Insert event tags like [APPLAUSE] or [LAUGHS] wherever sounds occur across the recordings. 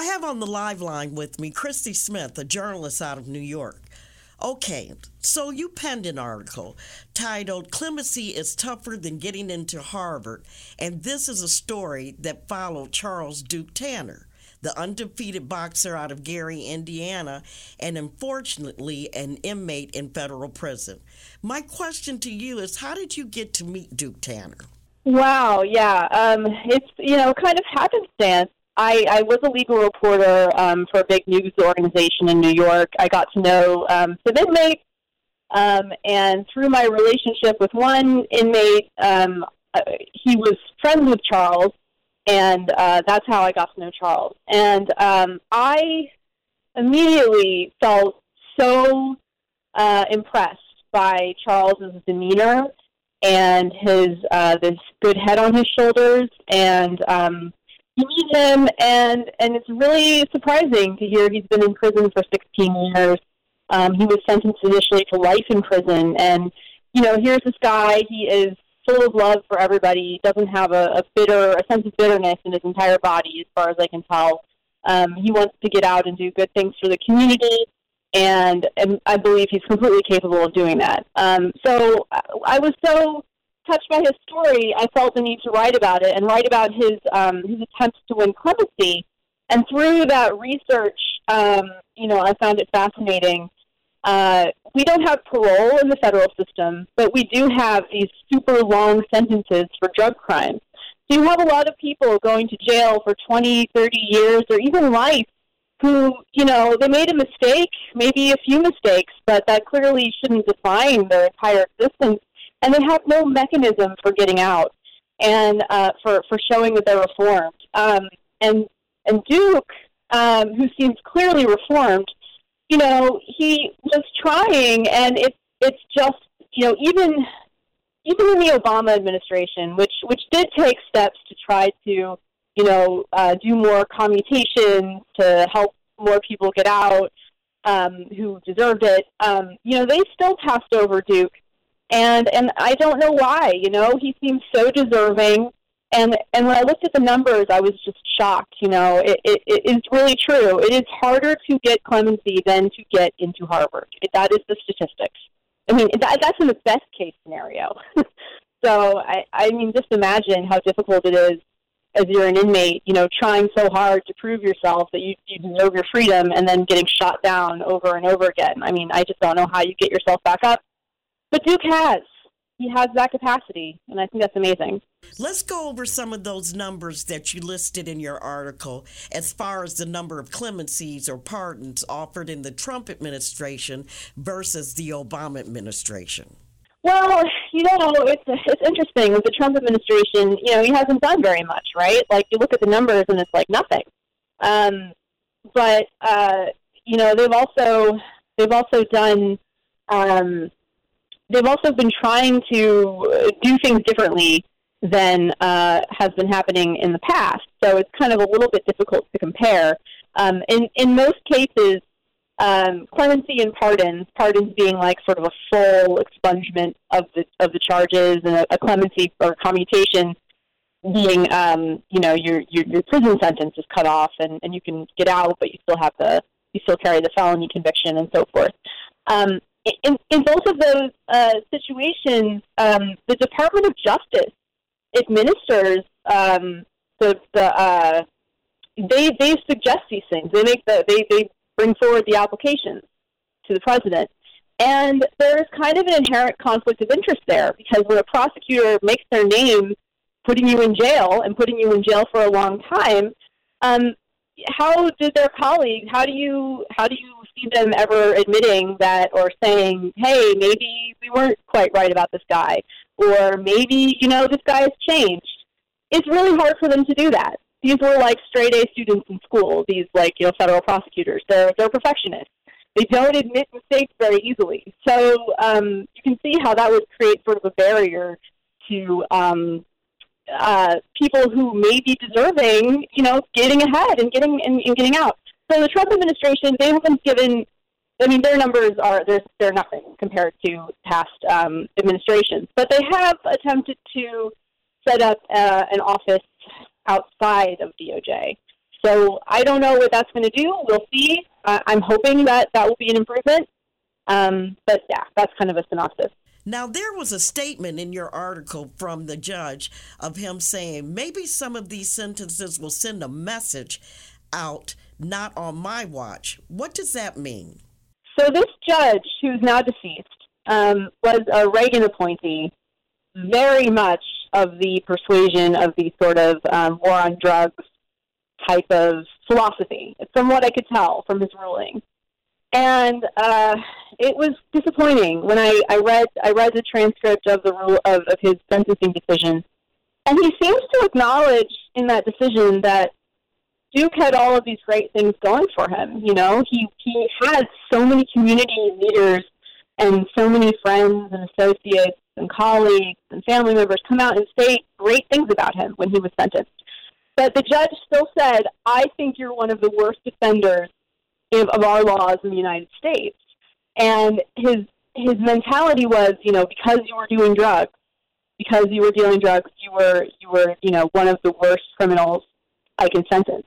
I have on the live line with me Christie Smyth, a journalist out of New York. Okay, so you penned an article titled Clemency is Tougher Than Getting into Harvard, and this is a story that followed Charles Duke Tanner, the undefeated boxer out of Gary, Indiana, and unfortunately an inmate in federal prison. My question to you is how did you get to meet Duke Tanner? Wow, yeah. Um, it's, you know, kind of happenstance. I, I was a legal reporter um, for a big news organization in New York. I got to know um, some inmates, um, and through my relationship with one inmate, um, uh, he was friends with Charles, and uh, that's how I got to know Charles. And um, I immediately felt so uh, impressed by Charles's demeanor and his uh, this good head on his shoulders, and um, you meet him, and and it's really surprising to hear he's been in prison for 16 years. Um, he was sentenced initially to life in prison, and you know, here's this guy. He is full of love for everybody. Doesn't have a, a bitter, a sense of bitterness in his entire body, as far as I can tell. Um, he wants to get out and do good things for the community, and and I believe he's completely capable of doing that. Um, so I was so touched by his story, I felt the need to write about it and write about his um, his attempts to win clemency. And through that research, um, you know, I found it fascinating. Uh, we don't have parole in the federal system, but we do have these super long sentences for drug crimes. So you have a lot of people going to jail for 20, 30 years, or even life, who, you know, they made a mistake, maybe a few mistakes, but that clearly shouldn't define their entire existence and they have no mechanism for getting out and uh, for for showing that they're reformed. Um, and and Duke, um, who seems clearly reformed, you know, he was trying, and it's it's just you know even even in the Obama administration, which which did take steps to try to you know uh, do more commutations to help more people get out um, who deserved it. Um, you know, they still passed over Duke and and I don't know why. You know, he seems so deserving. And and when I looked at the numbers, I was just shocked. You know, it, it, it is really true. It is harder to get clemency than to get into Harvard. It, that is the statistics. I mean, that, that's in the best case scenario. [LAUGHS] so I I mean, just imagine how difficult it is as you're an inmate, you know, trying so hard to prove yourself that you, you deserve your freedom and then getting shot down over and over again. I mean, I just don't know how you get yourself back up but Duke has. He has that capacity, and I think that's amazing. Let's go over some of those numbers that you listed in your article as far as the number of clemencies or pardons offered in the Trump administration versus the Obama administration. Well, you know, it's it's interesting with the Trump administration. You know, he hasn't done very much, right? Like you look at the numbers, and it's like nothing. Um, but uh, you know, they've also they've also done um, they've also been trying to uh, do things differently than uh, has been happening in the past. So it's kind of a little bit difficult to compare. Um, in in most cases, um, clemency and pardons, pardons being like sort of a full expungement of the of the charges, and a, a clemency or commutation being, um, you know, your, your your prison sentence is cut off, and, and you can get out, but you still have the you still carry the felony conviction and so forth. Um, in, in both of those uh, situations, um, the Department of Justice administers um, the, the uh, they they suggest these things. They make the they they bring forward the applications to the president, and there's kind of an inherent conflict of interest there because when a prosecutor makes their name putting you in jail and putting you in jail for a long time, um, how did their colleagues? How do you how do you see them ever admitting that or saying, "Hey, maybe we weren't quite right about this guy," or maybe you know this guy has changed? It's really hard for them to do that. These were like straight A students in school. These like you know federal prosecutors. They're they're perfectionists. They don't admit mistakes very easily. So um, you can see how that would create sort of a barrier to um, uh, people who may be deserving, you know, getting ahead and getting and, and getting out. So the Trump administration, they haven't given. I mean, their numbers are they're they're nothing compared to past um, administrations, but they have attempted to set up uh, an office outside of DOJ. So I don't know what that's going to do. We'll see. Uh, I'm hoping that that will be an improvement. Um, but yeah, that's kind of a synopsis. Now, there was a statement in your article from the judge of him saying maybe some of these sentences will send a message out, not on my watch. What does that mean? So, this judge, who's now deceased, um, was a Reagan appointee, very much of the persuasion of the sort of um, war on drugs type of philosophy, from what I could tell from his ruling and uh, it was disappointing when I, I read I read the transcript of the rule of, of his sentencing decision, and he seems to acknowledge in that decision that Duke had all of these great things going for him. You know, he he had so many community leaders and so many friends and associates and colleagues and family members come out and say great things about him when he was sentenced. But the judge still said, "I think you're one of the worst offenders of, of our laws in the United States. And his his mentality was, you know, because you were doing drugs, because you were dealing drugs, you were you were you know one of the worst criminals I can sentence.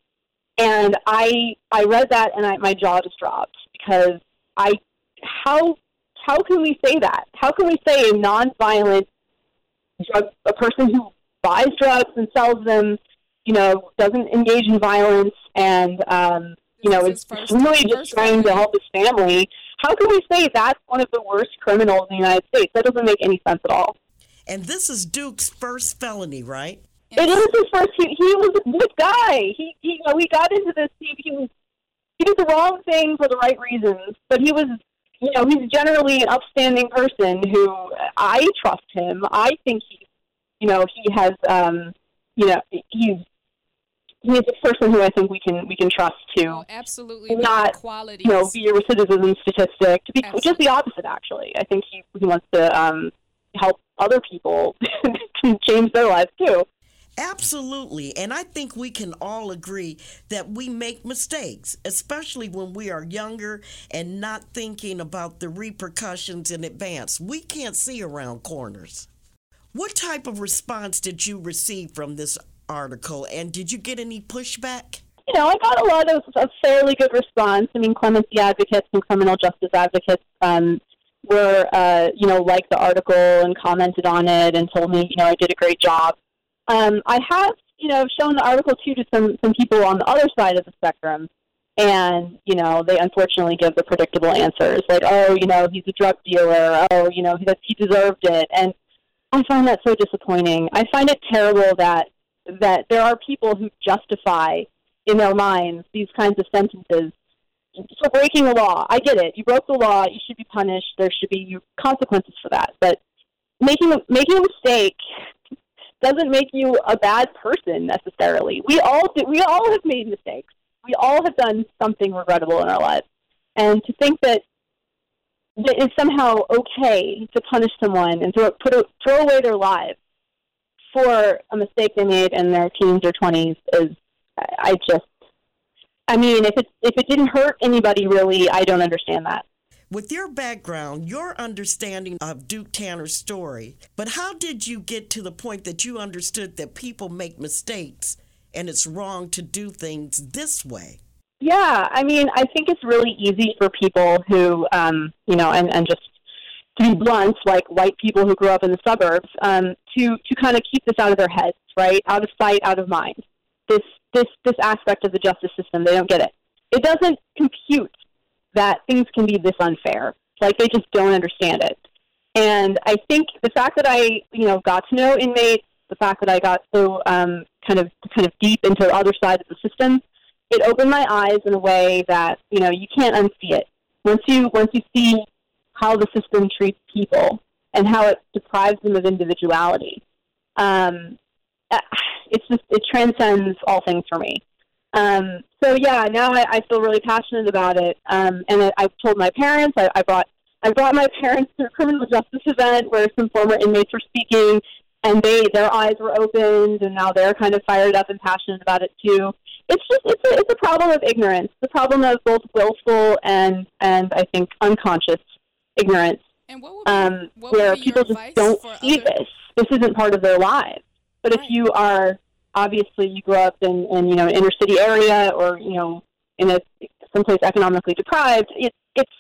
And I I read that and I, my jaw just dropped because I how how can we say that? How can we say a nonviolent drug a person who buys drugs and sells them, you know, doesn't engage in violence and um, you know, is really just trying to help his family. How can we say that's one of the worst criminals in the United States? That doesn't make any sense at all. And this is Duke's first felony, right? It is his first. He, he was a good guy. He, he, you know, he got into this. He, he was he did the wrong thing for the right reasons, but he was, you know, he's generally an upstanding person who I trust him. I think he, you know, he has, um, you know, he's he's a person who I think we can we can trust to oh, absolutely not quality you know be a recidivism statistic to be just the opposite actually I think he he wants to um, help other people [LAUGHS] to change their lives too. Absolutely. And I think we can all agree that we make mistakes, especially when we are younger and not thinking about the repercussions in advance. We can't see around corners. What type of response did you receive from this article, and did you get any pushback? You know, I got a lot of a fairly good response. I mean, clemency advocates and criminal justice advocates um, were, uh, you know, liked the article and commented on it and told me, you know, I did a great job. Um, I have, you know, shown the article too to some some people on the other side of the spectrum, and you know, they unfortunately give the predictable answers like, oh, you know, he's a drug dealer. Oh, you know, he he deserved it, and I find that so disappointing. I find it terrible that that there are people who justify in their minds these kinds of sentences for breaking the law. I get it. You broke the law. You should be punished. There should be consequences for that. But making a, making a mistake doesn't make you a bad person necessarily. We all do, we all have made mistakes. We all have done something regrettable in our lives. And to think that that it is somehow okay to punish someone and throw, put a, throw away their lives for a mistake they made in their teens or 20s is, I just, I mean, if it if it didn't hurt anybody really, I don't understand that. With your background, your understanding of Duke Tanner's story, but how did you get to the point that you understood that people make mistakes and it's wrong to do things this way? Yeah, I mean, I think it's really easy for people who, um, you know, and, and just to be blunt, like white people who grew up in the suburbs, um, to to kind of keep this out of their heads, right? Out of sight, out of mind. This this this aspect of the justice system, they don't get it. It doesn't compute that things can be this unfair. Like they just don't understand it. And I think the fact that I, you know, got to know inmates, the fact that I got so um, kind of kind of deep into the other side of the system, it opened my eyes in a way that you know you can't unsee it. Once you once you see how the system treats people and how it deprives them of individuality. Um, uh, it's just it transcends all things for me. Um, so yeah, now I, I feel really passionate about it, um, and I, I've told my parents. I, I brought I brought my parents to a criminal justice event where some former inmates were speaking, and they their eyes were opened, and now they're kind of fired up and passionate about it too. It's just it's a it's a problem of ignorance, the problem of both willful and and I think unconscious ignorance, and what would be, um, what where people just don't see other... this. This isn't part of their lives. But right. if you are obviously you grow up in, in you know an inner city area or you know in a someplace economically deprived, it, it's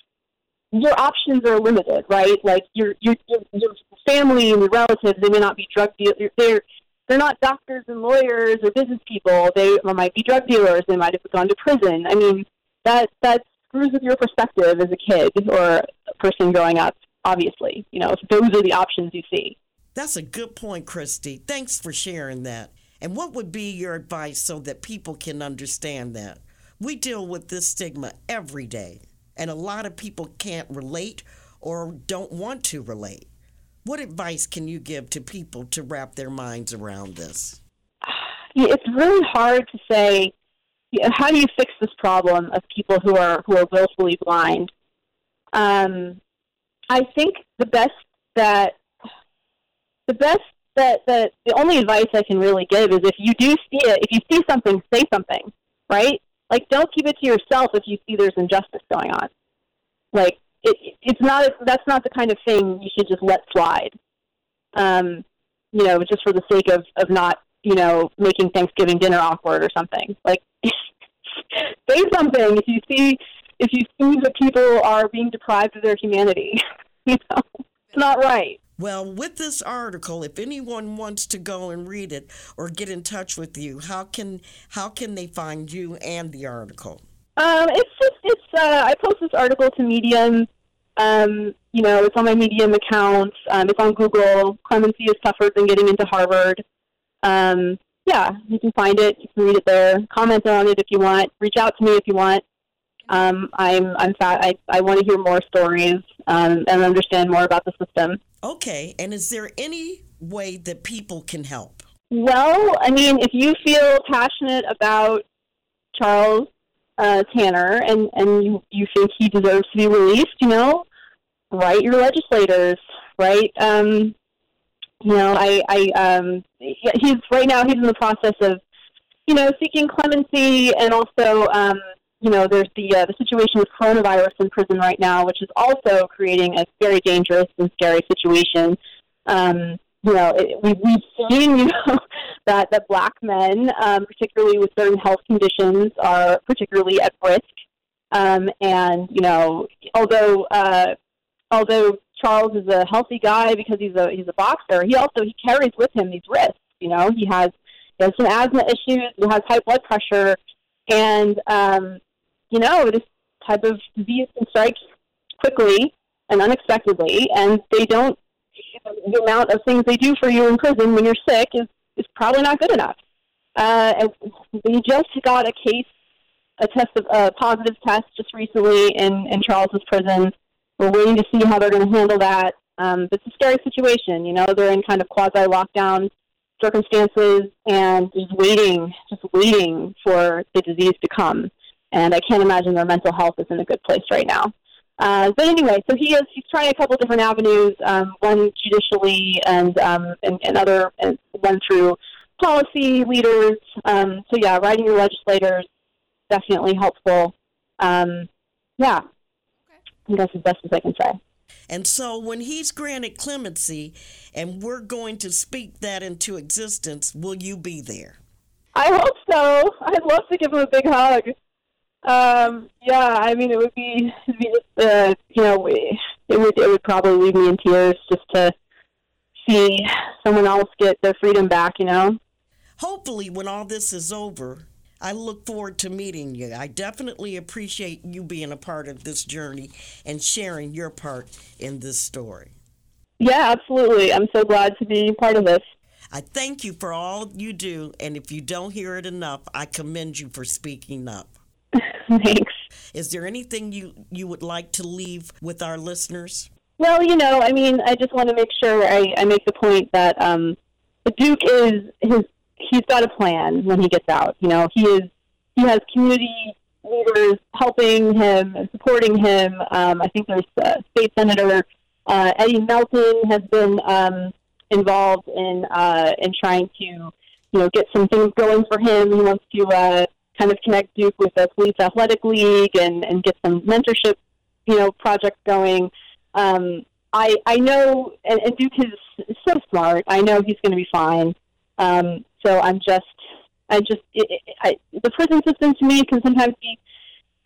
your options are limited, right? Like your your your family and your relatives, they may not be drug dealers. They're they're not doctors and lawyers or business people. They might be drug dealers. They might have gone to prison. I mean, that that screws with your perspective as a kid or a person growing up. Obviously, you know, those are the options you see. That's a good point, Christie. Thanks for sharing that. And what would be your advice so that people can understand that? We deal with this stigma every day, and a lot of people can't relate or don't want to relate. What advice can you give to people to wrap their minds around this? It's really hard to say. how do you fix this problem of people who are who are willfully blind? Um, I think the best that the best that, that the only advice I can really give is if you do see it, if you see something, say something, right? Like, don't keep it to yourself if you see there's injustice going on. Like, it, it's not that's not the kind of thing you should just let slide. Um, you know, just for the sake of of not you know making Thanksgiving dinner awkward or something. Like, [LAUGHS] say something if you see if you see that people are being deprived of their humanity. [LAUGHS] you know, it's not right. Well, with this article, if anyone wants to go and read it or get in touch with you, how can how can they find you and the article? Um, it's just it's uh, I post this article to Medium. Um, you know, it's on my Medium account. Um, it's on Google. Clemency is tougher than getting into Harvard. Um, yeah, you can find it. You can read it there. Comment on it if you want. Reach out to me if you want. Um, I'm I'm fat. I I want to hear more stories um, and understand more about the system. Okay, and is there any way that people can help? Well, I mean, if you feel passionate about Charles uh, Tanner and, and you, you think he deserves to be released, you know, write your legislators, right? Um, you know, I, I um, he's right now he's in the process of, you know, seeking clemency and also, um, you know, there's the uh, the situation with coronavirus in prison right now, which is also creating a very dangerous and scary situation. Um, you know, it, we, we've seen, [LAUGHS] you know, that, that black men, um, particularly with certain health conditions, are particularly at risk. Um, and, you know, although, uh, although Charles is a healthy guy because he's a, he's a boxer, he also, he carries with him these risks. You know, he has, he has some asthma issues, he has high blood pressure, and, um, you know, this type of disease can strike quickly and unexpectedly, and they don't the amount of things they do for you in prison when you're sick is, is probably not good enough. Uh, we just got a case, a test of a positive test just recently in, in Charles's prison. We're waiting to see how they're going to handle that. Um, it's a scary situation. You know, they're in kind of quasi lockdown circumstances and just waiting, just waiting for the disease to come. And I can't imagine their mental health is in a good place right now. Uh, but anyway, so he is he's trying a couple different avenues, um, one judicially and, um, and, and other and one through policy leaders. Um, so yeah, writing your legislators definitely helpful. Um, yeah, I think that's as best as I can say. And so when he's granted clemency and we're going to speak that into existence, will you be there? I hope so. I'd love to give him a big hug. Um, yeah, I mean, it would be, it'd be just, uh, you know, it would it would probably leave me in tears just to see someone else get their freedom back. You know. Hopefully, when all this is over, I look forward to meeting you. I definitely appreciate you being a part of this journey and sharing your part in this story. Yeah, absolutely. I'm so glad to be part of this. I thank you for all you do, and if you don't hear it enough, I commend you for speaking up. [LAUGHS] Thanks. Is there anything you, you would like to leave with our listeners? Well, you know, I mean, I just want to make sure I, I make the point that um, the Duke is his. He's got a plan when he gets out. You know, he is he has community leaders helping him and supporting him. Um, I think there's uh, State Senator uh, Eddie Melton has been um, involved in uh, in trying to you know get some things going for him. He wants to uh, kind of connect Duke with the Police Athletic League and, and get some mentorship, you know, projects going. Um, I I know, and, and Duke is so smart. I know he's going to be fine. Um, so I'm just, I just, it, it, I, the prison system to me can sometimes be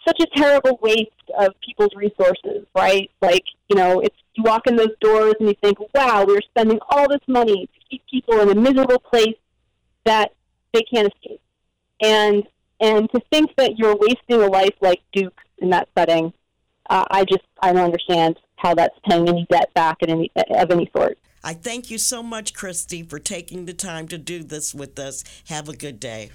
such a terrible waste of people's resources, right? Like, you know, it's you walk in those doors and you think, wow, we're spending all this money to keep people in a miserable place that they can't escape. And and to think that you're wasting a life like Duke in that setting, uh, I just I don't understand how that's paying any debt back at any of any sort. I thank you so much, Christie, for taking the time to do this with us. Have a good day.